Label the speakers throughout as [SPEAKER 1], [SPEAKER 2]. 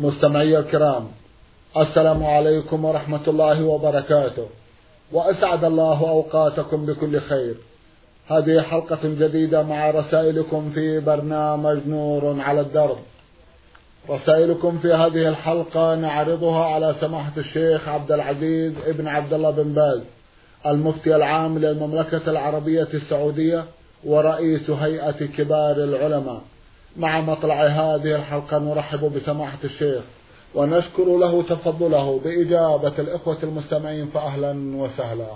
[SPEAKER 1] مستمعي الكرام السلام عليكم ورحمة الله وبركاته. وأسعد الله أوقاتكم بكل خير. هذه حلقة جديدة مع رسائلكم في برنامج نور على الدرب. رسائلكم في هذه الحلقة نعرضها على سماحة الشيخ عبد العزيز ابن عبد الله بن باز المفتي العام للمملكة العربية السعودية ورئيس هيئة كبار العلماء. مع مطلع هذه الحلقة نرحب بسماحة الشيخ ونشكر له تفضله بإجابة الإخوة المستمعين فأهلا وسهلا.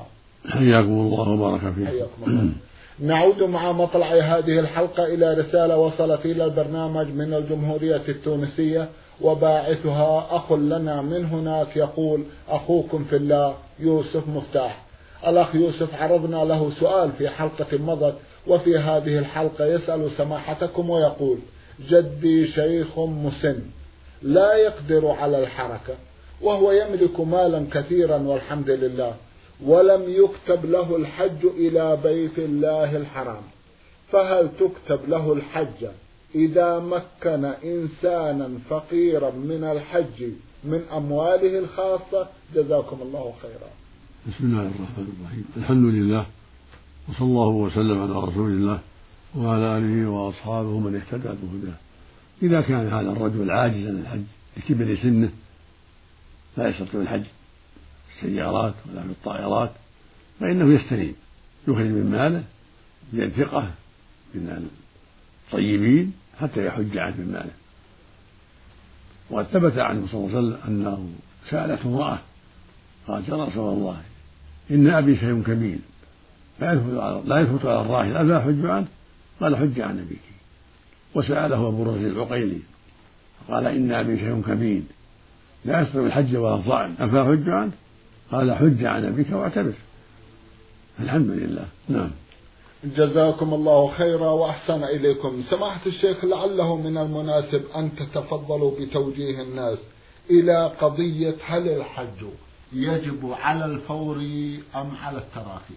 [SPEAKER 2] حياكم الله وبارك فيكم.
[SPEAKER 1] حياكم الله. نعود مع مطلع هذه الحلقة إلى رسالة وصلت إلى البرنامج من الجمهورية التونسية وباعثها أخ لنا من هناك يقول أخوكم في الله يوسف مفتاح. الأخ يوسف عرضنا له سؤال في حلقة مضت وفي هذه الحلقة يسأل سماحتكم ويقول جدي شيخ مسن لا يقدر على الحركة وهو يملك مالا كثيرا والحمد لله ولم يكتب له الحج إلى بيت الله الحرام. فهل تكتب له الحج إذا مكن إنسانا فقيرا من الحج من أمواله الخاصة؟ جزاكم الله خيرا.
[SPEAKER 2] بسم الله الرحمن الرحيم. الحمد لله وصلى الله وسلم على رسول الله. وعلى آله وأصحابه من اهتدى بهداه إذا كان هذا الرجل عاجزا عن الحج لكبر سنة لا يستطيع الحج السيارات ولا بالطائرات فإنه يستنيب يخرج من ماله ثقة من الطيبين حتى يحج عنه من ماله وقد ثبت عنه صلى الله عليه وسلم أنه سألته امرأة قالت يا رسول الله إن أبي شيء كبير لا يثبت على الراحل أفلا أحج عنه؟ قال حج عن أبيك. وسأله أبو رزق العقيلي قال إن أبي شيء كبير لا يستطيع الحج ولا الظعن أفلا حج عنه؟ قال حج عن أبيك واعتبر. الحمد لله. نعم.
[SPEAKER 1] جزاكم الله خيرا وأحسن إليكم. سماحة الشيخ لعله من المناسب أن تتفضلوا بتوجيه الناس إلى قضية هل الحج يجب على الفور أم على التراخي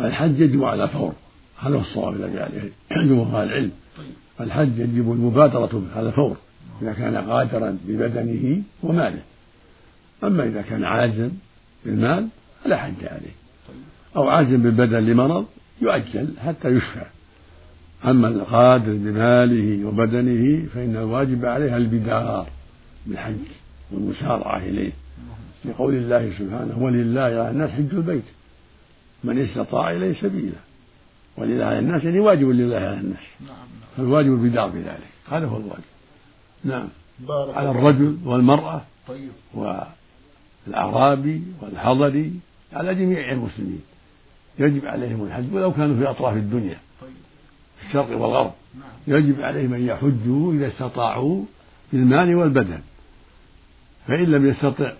[SPEAKER 2] الحج يجب على الفور. هذا هو الصواب الذي عليه جمهور العلم؟ طيب. الحج يجب المبادرة على الفور إذا كان قادرا ببدنه وماله. أما إذا كان عاجزا بالمال فلا حج عليه. أو عاجز بالبدن لمرض يؤجل حتى يشفى. أما القادر بماله وبدنه فإن الواجب عليه البدار بالحج والمسارعة إليه. لقول الله سبحانه ولله على الناس حج البيت. من استطاع إليه سبيلا. ولله على الناس يعني واجب لله على الناس. نعم، نعم. فالواجب البدار بذلك هذا هو الواجب. نعم. بارك على الرجل والمرأة طيب. والأعرابي والحضري على جميع المسلمين. يجب عليهم الحج ولو كانوا في أطراف الدنيا طيب. في الشرق والغرب. نعم. يجب عليهم أن يحجوا إذا استطاعوا بالمال والبدن. فإن لم يستطع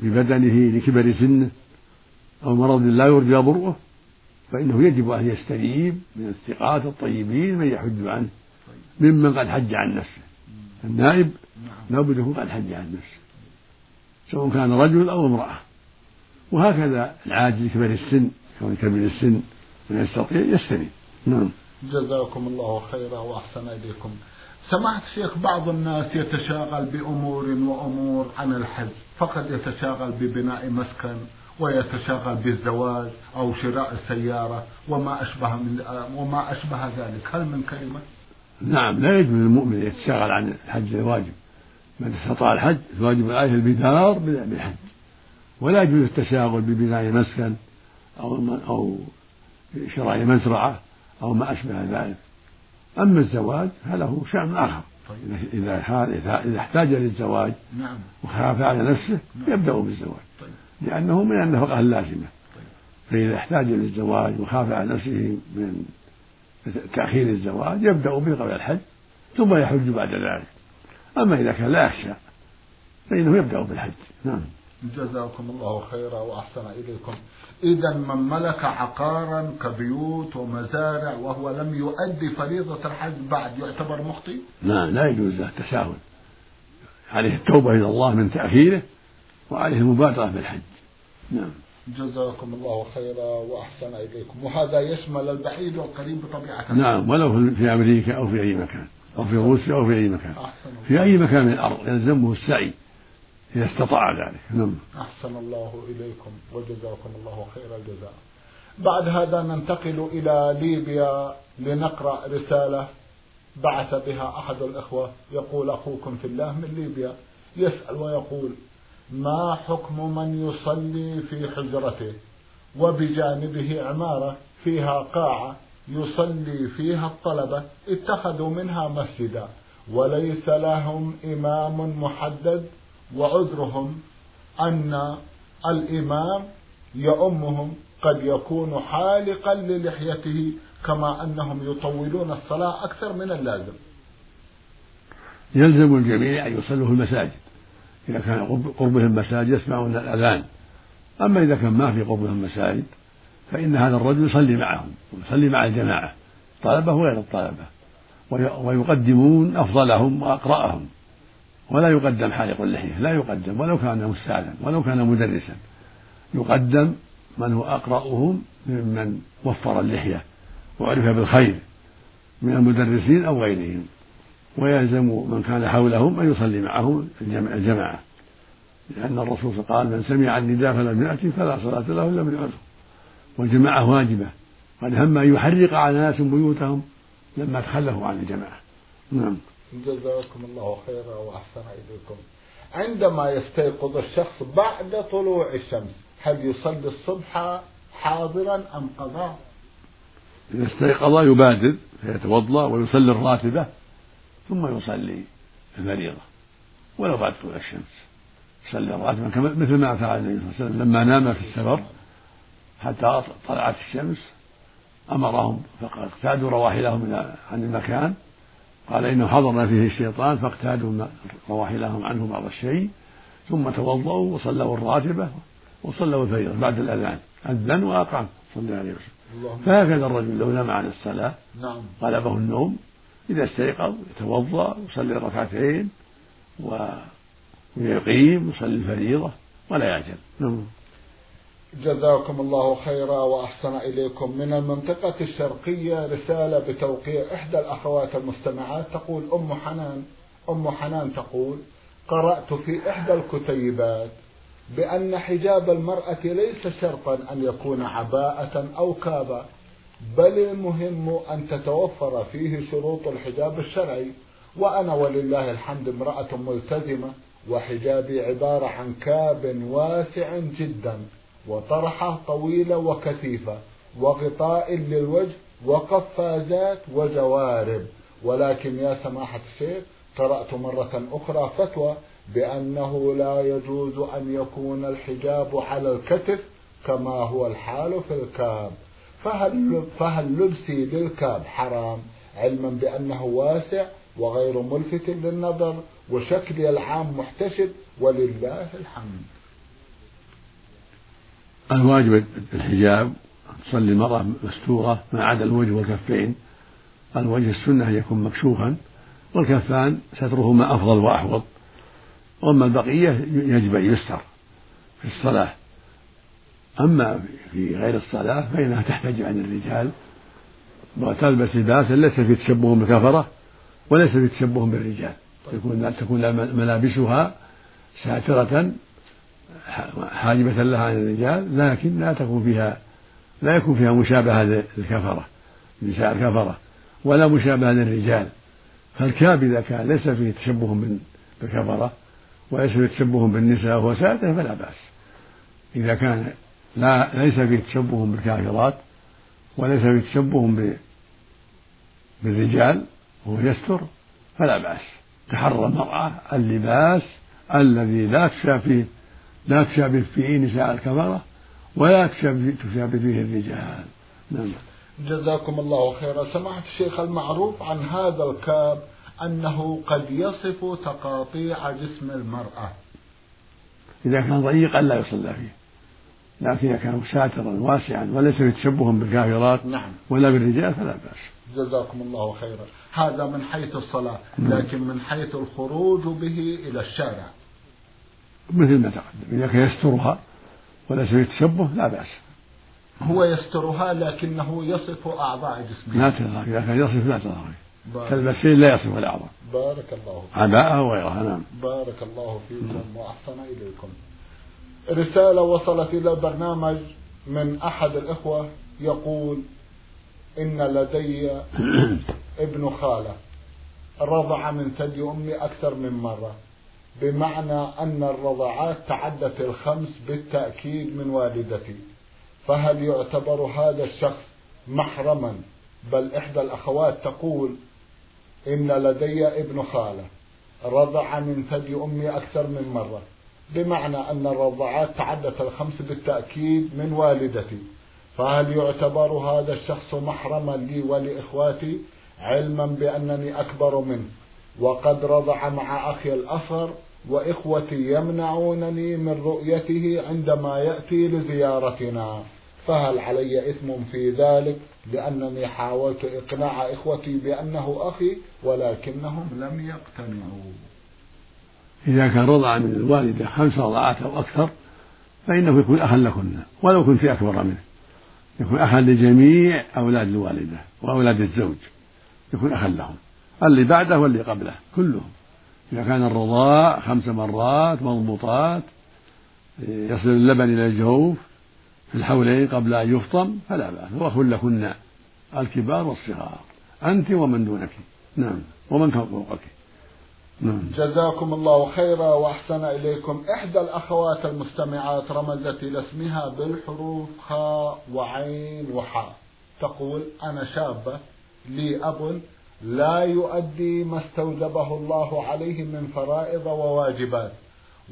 [SPEAKER 2] ببدنه لكبر سنه أو مرض لا يرجى برؤه فإنه يجب أن يستجيب من الثقات الطيبين من يحج عنه ممن قد حج عن نفسه. النائب لابد يكون قد حج عن نفسه سواء كان رجل أو امرأة. وهكذا العاجز كبر السن كون كبير السن من يستطيع يستجيب. نعم.
[SPEAKER 1] جزاكم الله خيرا وأحسن إليكم. سمعت شيخ بعض الناس يتشاغل بأمور وأمور عن الحج فقد يتشاغل ببناء مسكن. ويتشاغل بالزواج أو شراء السيارة وما أشبه من وما أشبه ذلك هل من كلمة؟
[SPEAKER 2] نعم لا يجوز للمؤمن يتشاغل عن الحج الواجب من استطاع الحج الواجب عليه البدار بالحج ولا يجوز التشاغل ببناء مسكن أو أو شراء مزرعة أو ما أشبه ذلك أما الزواج فله شأن آخر طيب. إذا إذا احتاج للزواج نعم. وخاف على نفسه نعم. يبدأ بالزواج طيب. لأنه من النفقة اللازمة. فإذا احتاج للزواج وخاف على نفسه من تأخير الزواج يبدأ به قبل الحج ثم يحج بعد ذلك. أما إذا كان لا يخشى فإنه يبدأ بالحج. نعم.
[SPEAKER 1] جزاكم الله خيرا وأحسن إليكم. إذا من ملك عقارا كبيوت ومزارع وهو لم يؤدي فريضة الحج بعد يعتبر مخطئ؟
[SPEAKER 2] نعم لا يجوز له التساهل. عليه التوبة إلى الله من تأخيره وعليه المبادرة بالحج. نعم.
[SPEAKER 1] جزاكم الله خيرا وأحسن إليكم. وهذا يشمل البعيد والقريب بطبيعة
[SPEAKER 2] نعم ولو في أمريكا أو في أي مكان. أو في روسيا أو في أي مكان. في أي مكان من الأرض يلزمه السعي. إذا استطاع ذلك. نعم.
[SPEAKER 1] أحسن الله إليكم وجزاكم الله خير الجزاء. بعد هذا ننتقل إلى ليبيا لنقرأ رسالة بعث بها أحد الإخوة. يقول أخوكم في الله من ليبيا. يسأل ويقول ما حكم من يصلي في حجرته؟ وبجانبه عمارة فيها قاعة يصلي فيها الطلبة اتخذوا منها مسجدا. وليس لهم إمام محدد وعذرهم أن الإمام يؤمهم قد يكون حالقا للحيته كما أنهم يطولون الصلاة أكثر من اللازم.
[SPEAKER 2] يلزم الجميع أن يصلوا في المساجد. إذا كان قربهم مساجد يسمعون الأذان. أما إذا كان ما في قربهم مساجد فإن هذا الرجل يصلي معهم ويصلي مع الجماعة. طلبة وغير الطلبة. ويقدمون أفضلهم وأقرأهم. ولا يقدم حالق اللحية لا يقدم ولو كان مستعدا ولو كان مدرسا. يقدم من هو أقرأهم ممن وفر اللحية وعرف بالخير من المدرسين أو غيرهم. ويلزم من كان حولهم أن يصلي معهم الجماعة. لأن الرسول قال من سمع النداء فلم يأتي فلا صلاة له إلا من عذر. والجماعة واجبة. قد هم أن يحرق على ناس بيوتهم لما تخلفوا عن الجماعة. نعم.
[SPEAKER 1] جزاكم الله خيرا وأحسن إليكم. عندما يستيقظ الشخص بعد طلوع الشمس هل يصلي الصبح حاضرا أم قضاء؟
[SPEAKER 2] إذا استيقظ يبادر فيتوضأ ويصلي الراتبة. ثم يصلي الفريضة ولو بعد طلوع الشمس. يصلي الراتبة مثل ما فعل النبي صلى الله عليه وسلم. لما نام في السفر حتى طلعت الشمس أمرهم فاقتادوا رواحلهم عن المكان. قال إنه حضرنا فيه الشيطان فاقتادوا رواحلهم عنه بعض الشيء. ثم توضأوا وصلوا الراتبة وصلوا الفجر بعد الأذان. أذن وأقام. صلى الله عليه وسلم. فهكذا الرجل لو نام عن الصلاة نعم. غلبه النوم إذا استيقظ يتوضأ ويصلي ركعتين ويقيم ويصلي الفريضة ولا يعجل. نعم.
[SPEAKER 1] جزاكم الله خيرا وأحسن إليكم. من المنطقة الشرقية رسالة بتوقيع إحدى الأخوات المستمعات. تقول أم حنان أم حنان تقول قرأت في إحدى الكتيبات بأن حجاب المرأة ليس شرطا أن يكون عباءة أو كابا بل المهم أن تتوفر فيه شروط الحجاب الشرعي وأنا ولله الحمد امرأة ملتزمة وحجابي عبارة عن كاب واسع جدا وطرحة طويلة وكثيفة وغطاء للوجه وقفازات وجوارب. ولكن يا سماحة الشيخ قرأت مرة أخرى فتوى بأنه لا يجوز أن يكون الحجاب على الكتف كما هو الحال في الكاب فهل, فهل لبسي للكاب حرام علما بأنه واسع وغير ملفت للنظر وشكلي العام محتشد ولله الحمد؟
[SPEAKER 2] الواجب الحجاب تصلي المرأة مستورة ما عدا الوجه والكفين. الوجه السنة أن يكون مكشوفا والكفان سترهما أفضل وأحوط. وأما البقية يجب أن يستر في الصلاة. أما في غير الصلاة فإنها تحتج عن الرجال. وتلبس لباسا ليس في تشبه بالكفرة وليس في تشبه بالرجال. تكون تكون ملابسها ساترة حاجبة لها عن الرجال لكن لا تكون فيها لا يكون فيها مشابهة للكفرة نساء الكفرة ولا مشابهة للرجال. فالكاب إذا كان ليس فيه تشبه بالكفرة وليس فيه تشبه بالنساء وهو ساتر فلا بأس. إذا كان لا ليس فيه تشبه بالكافرات وليس فيه تشبه بالرجال وهو يستر فلا بأس. تحرى المرأة اللباس الذي لا تشافيه لا تشابه فيه نساء الكفرة ولا تشابه فيه الرجال. نعم.
[SPEAKER 1] جزاكم الله خيرا. سماحة الشيخ المعروف عن هذا الكاب أنه قد يصف تقاطيع جسم المرأة.
[SPEAKER 2] إذا كان ضيقا لا يصلى فيه. لكن إذا كان ساترا واسعا وليس في تشبه بالكافرات نعم. ولا بالرجال فلا بأس.
[SPEAKER 1] جزاكم الله خيرا. هذا من حيث الصلاة نعم. لكن من حيث الخروج به إلى الشارع.
[SPEAKER 2] مثل ما تقدم إذا كان يسترها وليس في تشبه لا بأس.
[SPEAKER 1] هو يسترها لكنه يصف أعضاء جسمه.
[SPEAKER 2] لا تظهر إذا كان يصف لا تظهر كالمسير لا يصف الأعظم
[SPEAKER 1] بارك الله
[SPEAKER 2] فيك. عباءة وغيرها نعم.
[SPEAKER 1] بارك الله فيكم وأحسن إليكم. رسالة وصلت إلى البرنامج من أحد الإخوة يقول إن لدي ابن خالة. رضع من ثدي أمي أكثر من مرة بمعنى أن الرضعات تعدت الخمس بالتأكيد من والدتي. فهل يعتبر هذا الشخص محرما؟ بل إحدى الأخوات تقول إن لدي ابن خالة. رضع من ثدي أمي أكثر من مرة. بمعنى أن الرضعات تعدت الخمس بالتأكيد من والدتي. فهل يعتبر هذا الشخص محرما لي ولإخواتي علما بأنني أكبر منه؟ وقد رضع مع أخي الأصغر وإخوتي يمنعونني من رؤيته عندما يأتي لزيارتنا. فهل علي إثم في ذلك لأنني حاولت إقناع إخوتي بأنه أخي ولكنهم لم يقتنعوا؟
[SPEAKER 2] إذا كان رضع من الوالدة خمس رضعات أو أكثر فإنه يكون أخا لكن ولو كنت أكبر منه. يكون أخا لجميع أولاد الوالدة وأولاد الزوج. يكون أخا لهم. اللي بعده واللي قبله كلهم. إذا كان الرضاع خمس مرات مضبوطات يصل اللبن إلى الجوف في الحولين قبل أن يفطم فلا بأس. هو أخ لكن الكبار والصغار. أنت ومن دونك. نعم. ومن فوقك.
[SPEAKER 1] نعم. جزاكم الله خيرا وأحسن إليكم إحدى الأخوات المستمعات رمزت إلى اسمها بالحروف خاء وعين وحاء تقول أنا شابة لي أب لا يؤدي ما استوجبه الله عليه من فرائض وواجبات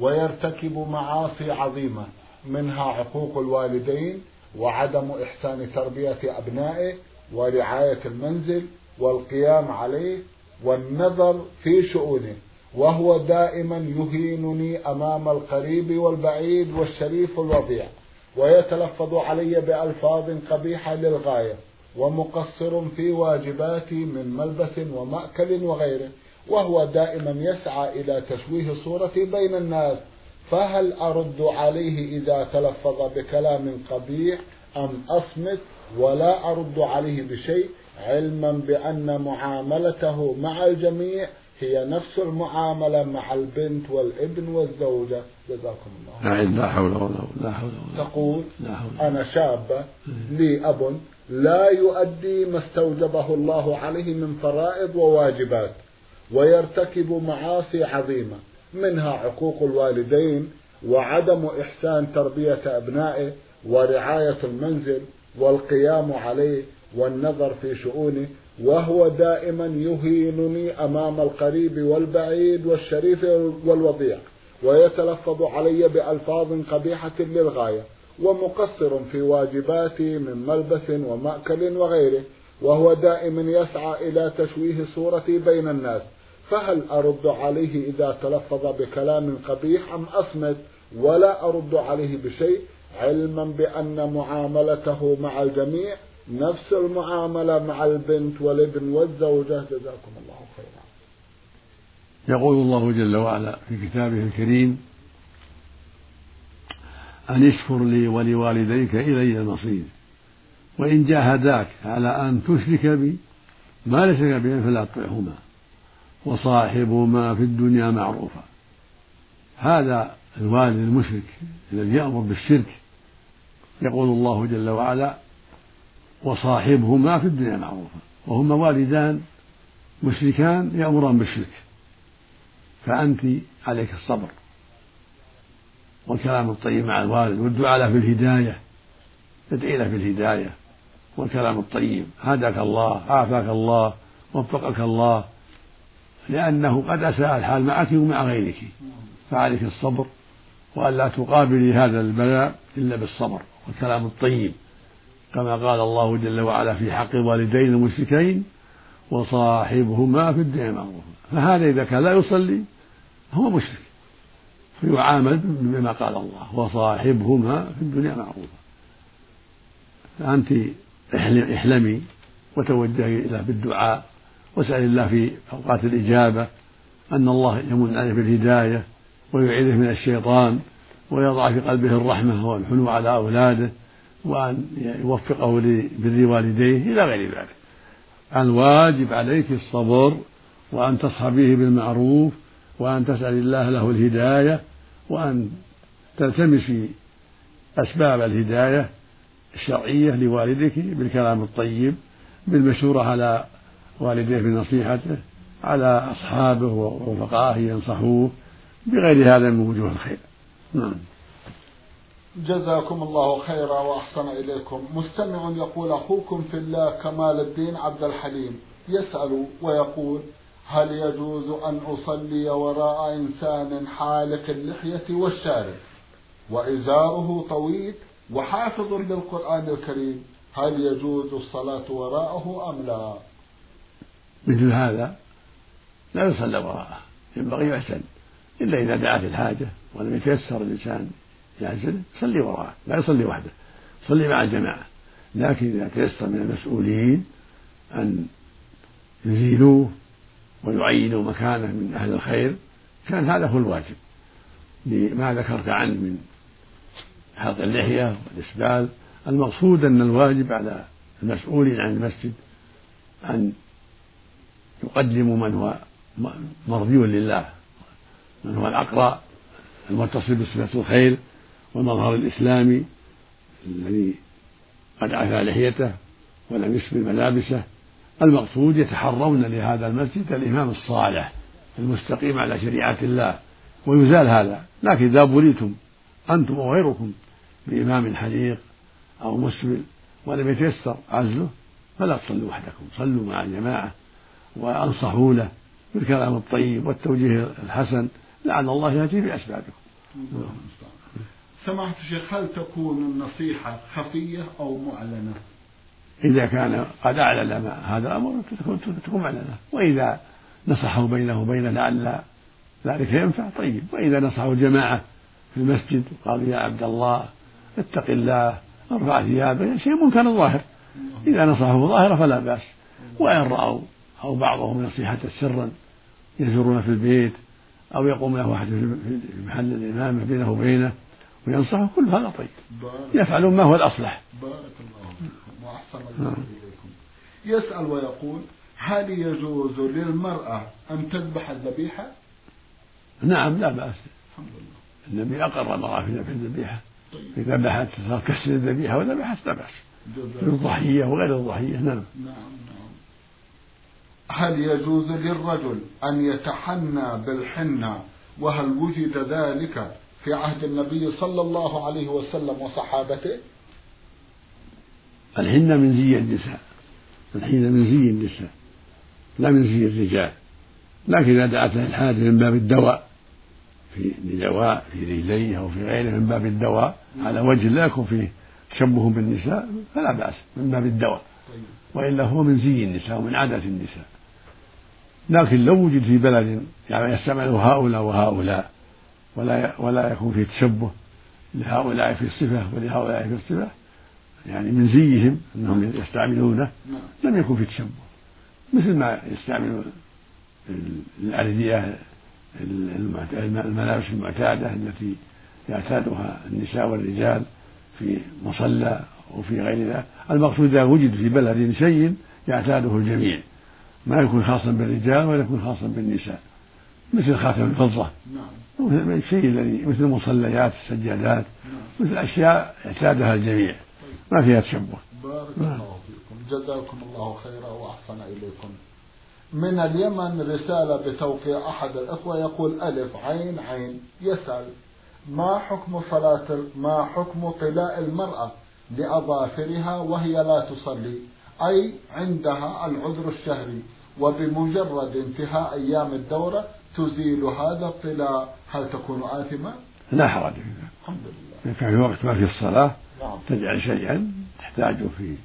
[SPEAKER 1] ويرتكب معاصي عظيمة منها عقوق الوالدين وعدم إحسان تربية أبنائه ورعاية المنزل والقيام عليه والنظر في شؤونه وهو دائما يهينني أمام القريب والبعيد والشريف الوضيع ويتلفظ علي بألفاظ قبيحة للغاية ومقصر في واجباتي من ملبس ومأكل وغيره وهو دائما يسعى إلى تشويه صورتي بين الناس. فهل أرد عليه إذا تلفظ بكلام قبيح أم أصمت؟ ولا أرد عليه بشيء علما بأن معاملته مع الجميع هي نفس المعاملة مع البنت والابن والزوجة. جزاكم الله.
[SPEAKER 2] لا حول ولا قوة لا حول
[SPEAKER 1] ولا تقول لا حول أنا شابة لي أب لا يؤدي ما استوجبه الله عليه من فرائض وواجبات ويرتكب معاصي عظيمة منها عقوق الوالدين وعدم إحسان تربية أبنائه ورعاية المنزل والقيام عليه والنظر في شؤونه وهو دائما يهينني أمام القريب والبعيد والشريف والوضيع ويتلفظ علي بألفاظ قبيحة للغاية ومقصر في واجباتي من ملبس ومأكل وغيره وهو دائما يسعى إلى تشويه صورتي بين الناس. فهل أرد عليه إذا تلفظ بكلام قبيح أم أصمت؟ ولا أرد عليه بشيء علما بأن معاملته مع الجميع نفس المعاملة مع البنت والابن والزوجة. جزاكم الله خيرا.
[SPEAKER 2] يقول الله جل وعلا في كتابه الكريم أن اشكر لي ولوالديك إلي المصير. وإن جاهداك على أن تشرك بي ما ليس به فلا تطعهما وصاحبهما في الدنيا معروفا. هذا الوالد المشرك الذي يأمر بالشرك. يقول الله جل وعلا وصاحبهما في الدنيا معروفا. وهما والدان مشركان يأمران بالشرك. فأنت عليك الصبر والكلام الطيب مع الوالد والدعاء له بالهداية تدعي له بالهداية والكلام الطيب. هداك الله عافاك الله وفقك الله. لأنه قد أساء الحال معك ومع غيرك. فعليك الصبر وألا تقابلي هذا البلاء إلا بالصبر والكلام الطيب. كما قال الله جل وعلا في حق الوالدين المشركين وصاحبهما في الدنيا معروفا فهذا إذا كان لا يصلي هو مشرك. فيعامل بما قال الله وصاحبهما في الدنيا معروفا فأنت احلمي وتوجهي إلى بالدعاء واسأل الله في أوقات الإجابة أن الله يمن عليه بالهداية ويعيذه من الشيطان ويضع في قلبه الرحمة والحنو على أولاده. وأن يوفقه لبر والديه إلى غير ذلك. الواجب عليك الصبر وأن تصحبيه بالمعروف وأن تسأل الله له الهداية وأن تلتمسي أسباب الهداية الشرعية لوالدك بالكلام الطيب بالمشورة على والديه بنصيحته على أصحابه ورفقائه ينصحوه بغير هذا من وجوه الخير. نعم.
[SPEAKER 1] جزاكم الله خيرا وأحسن إليكم. مستمع يقول أخوكم في الله كمال الدين عبد الحليم. يسأل ويقول هل يجوز أن أصلي وراء إنسان حالق اللحية والشارب؟ وإزاره طويل وحافظ للقرآن الكريم. هل يجوز الصلاة وراءه أم لا؟
[SPEAKER 2] مثل هذا لا يصلى وراءه. ينبغي يحسن. إلا إذا دعت الحاجة ولم يتيسر الإنسان. يعزل يصلي وراءه لا يصلي وحده يصلي مع الجماعة. لكن إذا تيسر من المسؤولين أن يزيلوه ويعينوا مكانه من أهل الخير كان هذا هو الواجب. لما ذكرت عنه من حلق اللحية والإسبال المقصود أن الواجب على المسؤولين عن المسجد أن يقدموا من هو مرضي لله من هو الأقرأ المتصل بصفة الخير والمظهر الإسلامي الذي قد عفى لحيته ولم يسبل ملابسه المقصود يتحرون لهذا المسجد الإمام الصالح المستقيم على شريعة الله ويزال هذا. لكن إذا بليتم أنتم وغيركم بإمام حليق أو مسبل ولم يتيسر عزله فلا تصلوا وحدكم صلوا مع الجماعة وأنصحوا له بالكلام الطيب والتوجيه الحسن لعل الله يهدي بأسبابكم.
[SPEAKER 1] سمعت شيخ هل تكون النصيحة خفية أو معلنة؟
[SPEAKER 2] إذا كان قد أعلن هذا الأمر تكون تكون معلنة. وإذا نصحه بينه وبينه لعل ذلك ينفع طيب. وإذا نصحه جماعة في المسجد قالوا يا عبد الله اتق الله ارفع ثيابك شيء منكر الظاهر إذا نصحه ظاهرة فلا بأس. وإن رأوا أو بعضهم نصيحة سرا يزورون في البيت أو يقوم له واحد في محل الإمامة بينه وبينه وينصحه كل هذا طيب. يفعلون ما هو الأصلح.
[SPEAKER 1] بارك الله فيكم وأحسن الله إليكم. يسأل ويقول هل يجوز للمرأة أن تذبح الذبيحة؟
[SPEAKER 2] نعم لا بأس. الحمد لله. النبي أقر المرأة في ذبح الذبيحة. طيب. إذا ذبحت كسر الذبيحة وذبحت لا بأس. في الضحية وغير الضحية نعم. نعم نعم.
[SPEAKER 1] هل يجوز للرجل أن يتحنى بالحنة وهل وجد ذلك؟ في عهد النبي صلى الله عليه وسلم وصحابته؟
[SPEAKER 2] الحنة من زي النساء. الحنة من زي النساء. لا من زي الرجال. لكن إذا دعت الحاجة من باب الدواء في لدواء في رجليه أو في غيره من باب الدواء على وجه لا يكون فيه تشبه بالنساء فلا بأس من باب الدواء. وإلا هو من زي النساء ومن عادة النساء. لكن لو وجد في بلد يعني يستعمله هؤلاء وهؤلاء ولا ولا يكون فيه تشبه لهؤلاء في الصفة ولهؤلاء في الصفة. يعني من زيهم أنهم يستعملونه نعم. لم يكن في تشبه. مثل ما يستعمل الأردية الملابس المعتادة التي يعتادها النساء والرجال في مصلى وفي غير ذلك المقصود إذا وجد في بلد شيء يعتاده الجميع. ما يكون خاصا بالرجال ولا يكون خاصا بالنساء. مثل خاتم الفضة. نعم. مثل الشيء الذي مثل المصليات السجادات نعم. مثل أشياء اعتادها الجميع. ما فيها تشبه.
[SPEAKER 1] بارك نعم. الله فيكم. جزاكم الله خيرا وأحسن إليكم. من اليمن رسالة بتوقيع أحد الإخوة يقول ألف عين عين. يسأل ما حكم صلاة ما حكم طلاء المرأة لأظافرها وهي لا تصلي؟ أي عندها العذر الشهري. وبمجرد انتهاء أيام الدورة تزيل هذا الطلاء هل تكون آثمة؟
[SPEAKER 2] لا حرج فيها. الحمد لله. إذا كان في وقت ما في الصلاة نعم. تجعل شيئا تحتاجه في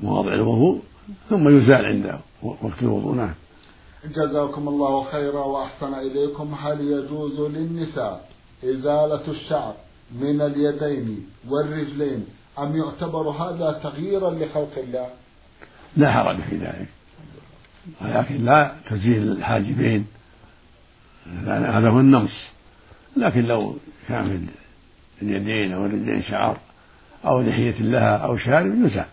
[SPEAKER 2] مواضع الوضوء ثم يزال عند وقت الوضوء. نعم.
[SPEAKER 1] جزاكم الله خيرا وأحسن إليكم. هل يجوز للنساء إزالة الشعر من اليدين والرجلين؟ أم يعتبر هذا تغييرا لخلق الله؟
[SPEAKER 2] لا حرج في ذلك. ولكن لا تزيل الحاجبين هذا هو النمص لكن لو كان في اليدين أو الرجلين شعر أو لحية لها أو شارب يزال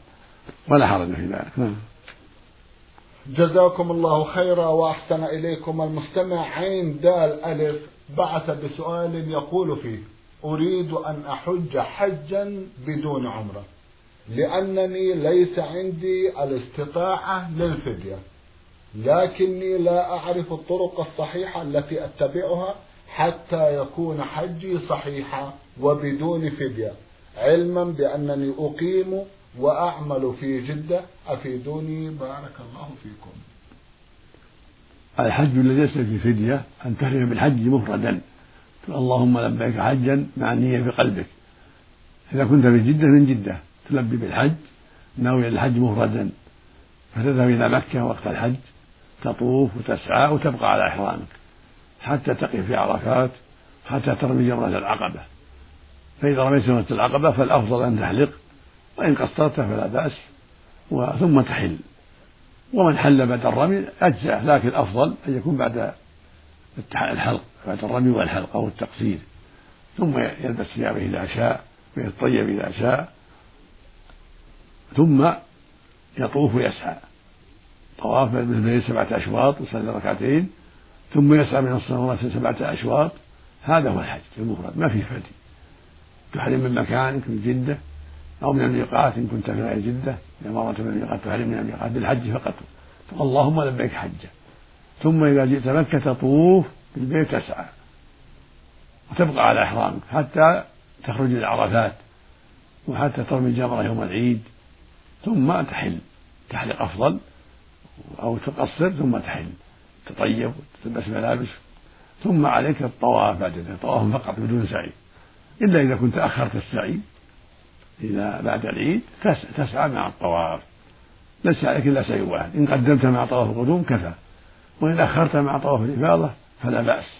[SPEAKER 2] ولا حرج في ذلك. نعم.
[SPEAKER 1] جزاكم الله خيرا وأحسن إليكم المستمع. عين دال ألف بعث بسؤال يقول فيه أريد أن أحج حجا بدون عمرة لأنني ليس عندي الاستطاعة للفدية. لكني لا أعرف الطرق الصحيحة التي أتبعها حتى يكون حجي صحيحا وبدون فدية علما بأنني أقيم وأعمل في جدة. أفيدوني. بارك الله فيكم.
[SPEAKER 2] الحج الذي ليس في فدية أن تحرم بالحج مفردا. اللهم لبيك حجا مع النية في قلبك. إذا كنت في جدة من جدة. تلبي بالحج ناوي الحج مفردا. فتذهب إلى مكة وقت الحج. تطوف وتسعى وتبقى على إحرامك حتى تقف في عرفات حتى ترمي جمرة العقبة. فإذا رميت جمرة العقبة فالأفضل أن تحلق وإن قصرت فلا بأس ثم تحل. ومن حل بعد الرمي أجزأ لكن الأفضل أن يكون بعد الحلق بعد الرمي والحلق أو التقصير. ثم يلبس ثيابه إذا شاء ويتطيب إذا شاء ثم يطوف ويسعى. طواف بالبيت سبعة أشواط وصلي ركعتين ثم يسعى من الصلوات سبعة أشواط. هذا هو الحج المفرد ما فيه فدي. تحرم من مكانك من جدة أو من الميقات إن كنت في غير جدة. إذا مرت من الميقات تحرم من الميقات بالحج فقط. اللهم لبيك حجة. ثم إذا جئت مكة تطوف بالبيت تسعى. وتبقى على إحرامك حتى تخرج إلى عرفات وحتى ترمي الجمرة يوم العيد. ثم تحل. تحلق أفضل. أو تقصر ثم تحل تطيب وتلبس ملابس ثم عليك الطواف بعد ذلك طواف فقط بدون سعي. إلا إذا كنت أخرت السعي إلى بعد العيد تسعى مع الطواف. ليس عليك إلا سعي واحد. إن قدمت مع طواف القدوم كفى. وإن أخرت مع طواف الإفاضة فلا بأس.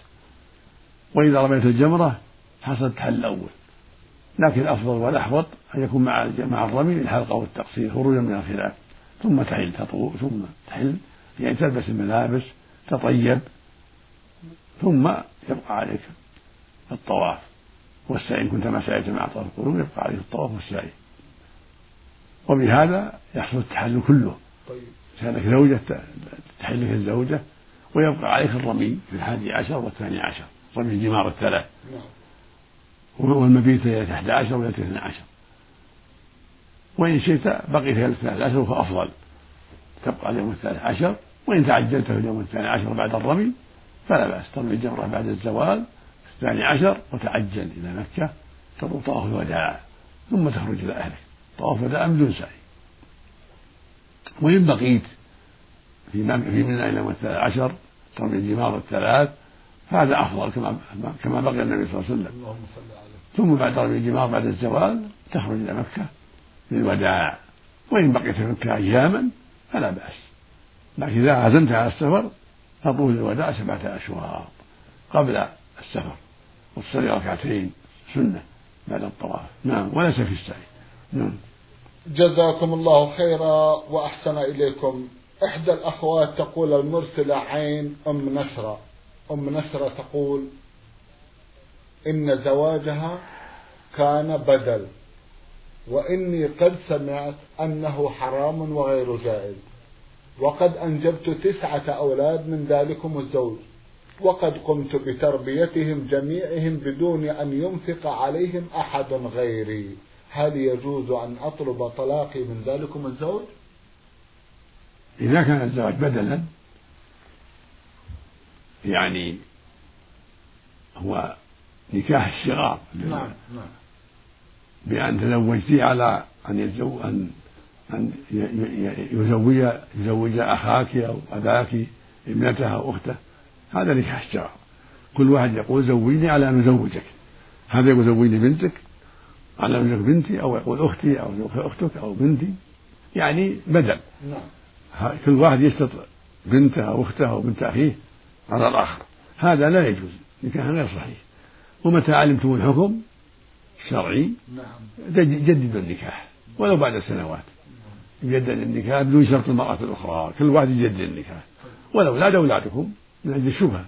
[SPEAKER 2] وإذا رميت الجمرة حصل تحل الأول. لكن الأفضل والأحوط أن يكون مع مع الرمي الحلقة والتقصير خروجا من الخلاف. ثم تحل تطوف ثم تحل يعني تلبس الملابس تطيب ثم يبقى عليك الطواف. والسعي إن كنت ما سعيت مع طواف القلوب يبقى عليك الطواف والسعي. وبهذا يحصل التحلل كله. طيب. كانك زوجة تحل لك الزوجة ويبقى عليك الرمي في الحادي عشر والثاني عشر رمي الجمار الثلاث. نعم. والمبيت ليلة 11 وليلة 12 وإن شئت بقي في الثالث عشر فأفضل تبقى اليوم الثالث عشر وإن تعجلت في اليوم الثاني عشر بعد الرمي فلا بأس. ترمي الجمرة بعد الزوال الثاني عشر وتعجل إلى مكة تطوف طواف الوداع ثم تخرج إلى أهلك. طواف الوداع بدون سعي. وإن بقيت في في منى إلى الثالث عشر ترمي الجمار الثلاث هذا أفضل كما كما بقي النبي صلى الله عليه وسلم. ثم بعد رمي الجمار بعد الزوال تخرج إلى مكة للوداع وإن بقيت في مكة أياما فلا بأس. لكن إذا عزمت على السفر فطول الوداع سبعة أشواط قبل السفر. وتصلي ركعتين سنة بعد الطواف. نعم وليس في السعي. نعم.
[SPEAKER 1] جزاكم الله خيرا وأحسن إليكم. إحدى الأخوات تقول المرسلة عين أم نشرة أم نشرة تقول إن زواجها كان بدل. وإني قد سمعت أنه حرام وغير جائز. وقد أنجبت تسعة أولاد من ذلكم الزوج. وقد قمت بتربيتهم جميعهم بدون أن ينفق عليهم أحد غيري. هل يجوز أن أطلب طلاقي من ذلكم الزوج؟
[SPEAKER 2] إذا كان الزواج بدلا يعني هو نكاح الشغار
[SPEAKER 1] نعم نعم.
[SPEAKER 2] بأن تزوجتي على أن يتزوج أن أن يزوج يزوج أخاك أو أباك ابنته أو أخته هذا نكاح الشرع كل واحد يقول زوجني على أن أزوجك. هذا يقول زوجني بنتك على أن أزوج بنتي أو يقول أختي أو أختك أو بنتي. يعني بدل. نعم. كل واحد يشترط بنته أو أخته أو بنت أخيه على الآخر. هذا لا يجوز. نكاح غير صحيح. ومتى علمتم الحكم؟ الشرعي نعم. جددوا النكاح ولو بعد سنوات. يجدد النكاح بدون شرط المرأة الأخرى كل واحد يجدد النكاح. والأولاد أولادكم من أجل الشبهة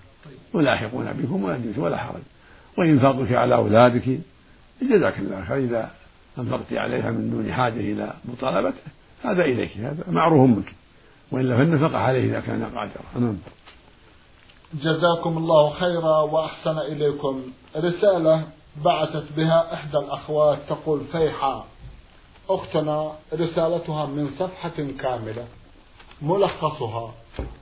[SPEAKER 2] ولاحقون بكم ولا ولا حرج. وإنفاقك على أولادك جزاك الله خير إذا أنفقت عليها من دون حاجة إلى مطالبته هذا إليك هذا معروف منك. وإلا فالنفقة عليه إذا كان قادرا. نعم
[SPEAKER 1] جزاكم الله خيرا وأحسن إليكم. رسالة بعثت بها إحدى الأخوات تقول فيحاء أختنا رسالتها من صفحة كاملة ملخصها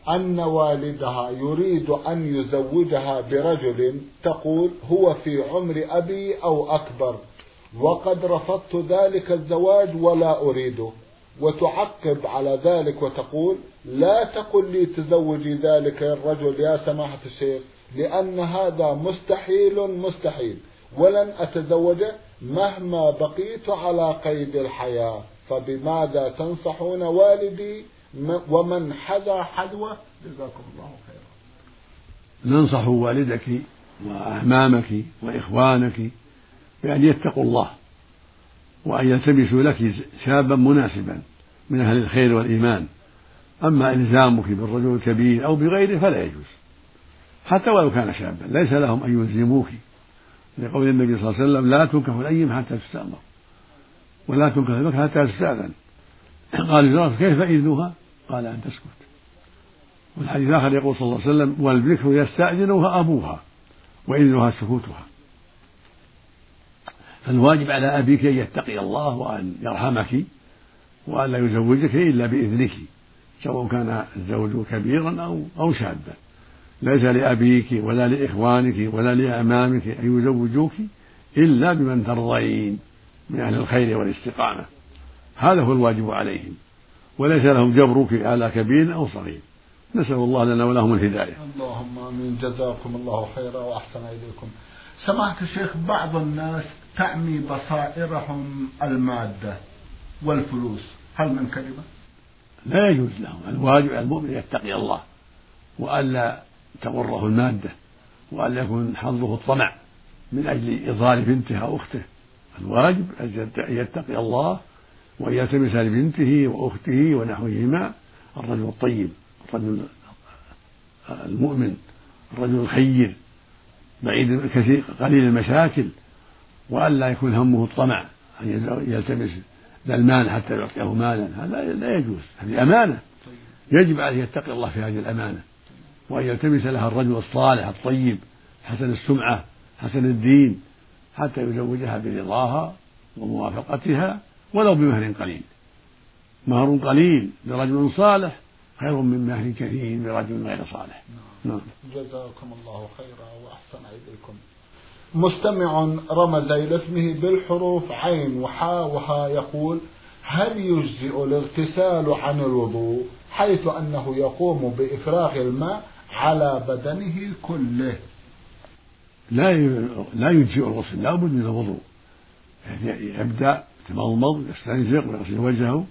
[SPEAKER 1] أن والدها يريد أن يزوجها برجل تقول هو في عمر أبي أو أكبر وقد رفضت ذلك الزواج ولا أريده وتعقب على ذلك وتقول لا تقل لي تزوجي ذلك الرجل يا سماحة الشيخ لأن هذا مستحيل مستحيل. ولن أتزوجه مهما بقيت على قيد الحياة. فبماذا تنصحون والدي ومن حذا حذوة؟ جزاكم الله خيرا.
[SPEAKER 2] ننصح والدك وأعمامك وإخوانك بأن يتقوا الله وأن يلتمسوا لك شابا مناسبا من أهل الخير والإيمان. أما إلزامك بالرجل الكبير أو بغيره فلا يجوز حتى ولو كان شابا. ليس لهم أن يلزموك. لقول النبي صلى الله عليه وسلم لا تنكح الأيم حتى تستأمر. ولا تنكح المكر حتى تستأذن. قال كيف إذنها؟ قال أن تسكت. والحديث الآخر يقول صلى الله عليه وسلم والبكر يستأذنها أبوها وإذنها سكوتها. فالواجب على أبيك أن يتقي الله وأن يرحمك وأن لا يزوجك إلا بإذنك سواء كان الزوج كبيرا أو أو شابا. ليس لأبيك ولا لإخوانك ولا لأعمامك أن يزوجوك إلا بمن ترضين من أهل الخير والاستقامة. هذا هو الواجب عليهم. وليس لهم جبرك على كبير أو صغير. نسأل الله لنا ولهم الهداية.
[SPEAKER 1] اللهم آمين. جزاكم الله خيرا وأحسن إليكم. سمعت الشيخ بعض الناس تعمي بصائرهم المادة والفلوس. هل من كلمة؟
[SPEAKER 2] لا يجوز لهم. الواجب على المؤمن يتقي الله وألا تغره المادة وألا يكون حظه الطمع من أجل إضلال بنته أو أخته. الواجب أن يتقي الله وأن يلتمس لبنته وأخته ونحوهما. الرجل الطيب الرجل المؤمن الرجل الخير بعيد الكثير قليل المشاكل. وألا يكون همه الطمع أن يلتمس ذا المال حتى يعطيه مالا. هذا لا يجوز هذه أمانة. يجب عليه يتقي الله في هذه الأمانة. وأن يلتمس لها الرجل الصالح الطيب حسن السمعة حسن الدين حتى يزوجها برضاها وموافقتها ولو بمهر قليل مهر قليل لرجل صالح خير من مهر كثير برجل غير صالح.
[SPEAKER 1] نعم. جزاكم الله خيرا وأحسن إليكم مستمع رمز إلى اسمه بالحروف عين وحاء وها يقول هل يجزئ الاغتسال عن الوضوء حيث أنه يقوم بإفراغ الماء على بدنه كله.
[SPEAKER 2] لا لا يجزئ الغسل لا بد من الوضوء. يعني يبدأ يتمضمض يستنشق ويغسل وجهه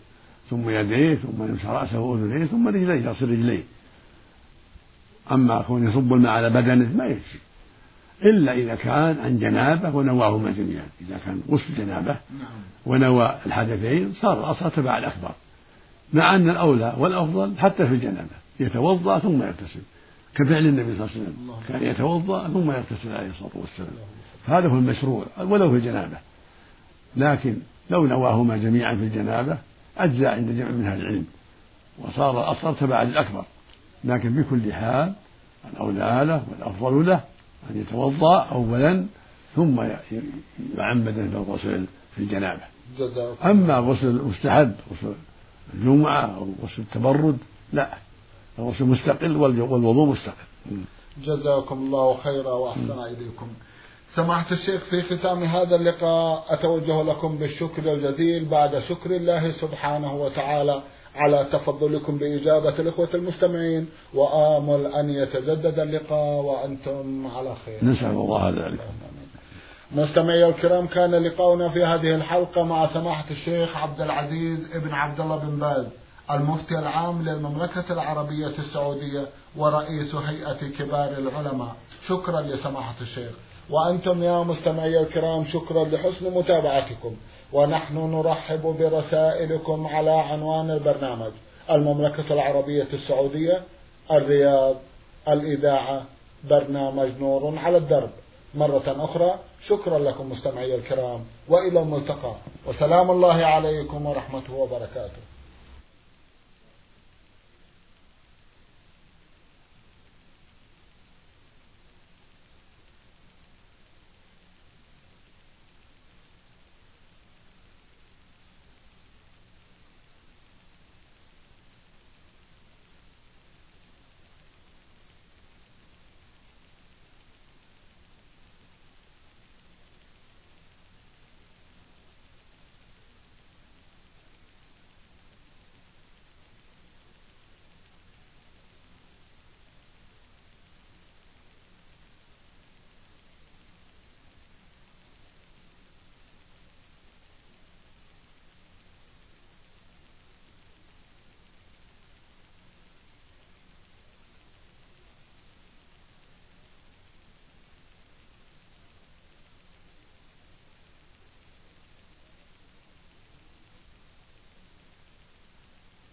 [SPEAKER 2] ثم يديه ثم يمسح رأسه وأذنيه ثم رجليه يغسل رجليه. أما كون يصب الماء على بدنه ما يجزي. إلا إذا كان عن جنابة ونواهما جميعا. إذا كان غسل جنابة نعم. ونوى الحدثين صار الأصل تبع الأكبر مع أن الأولى والأفضل حتى في الجنابة. يتوضأ ثم يغتسل. كفعل النبي صلى الله عليه وسلم. كان يتوضأ ثم يغتسل عليه الصلاة والسلام. فهذا هو المشروع ولو في الجنابة. لكن لو نواهما جميعا في الجنابة أجزى عند جمع من أهل العلم. وصار الأصغر تبعا للأكبر. لكن بكل حال الأولى له والأفضل له أن يتوضأ أولا ثم يعمد بالغسل في الجنابة. أما غسل المستحب غسل الجمعة أو غسل التبرد لا. الغسل مستقل والوضوء مستقل.
[SPEAKER 1] جزاكم الله خيرا وأحسن إليكم. سماحة الشيخ في ختام هذا اللقاء أتوجه لكم بالشكر الجزيل بعد شكر الله سبحانه وتعالى على تفضلكم بإجابة الإخوة المستمعين وآمل أن يتجدد اللقاء وأنتم على خير.
[SPEAKER 2] نسأل الله ذلك.
[SPEAKER 1] مستمعي الكرام كان لقاؤنا في هذه الحلقة مع سماحة الشيخ عبد العزيز ابن عبد الله بن باز. المفتي العام للمملكة العربية السعودية ورئيس هيئة كبار العلماء. شكرا لسماحة الشيخ. وأنتم يا مستمعي الكرام شكرا لحسن متابعتكم. ونحن نرحب برسائلكم على عنوان البرنامج. المملكة العربية السعودية الرياض الإذاعة برنامج نور على الدرب. مرة أخرى شكرا لكم مستمعي الكرام. وإلى الملتقى. وسلام الله عليكم ورحمته وبركاته.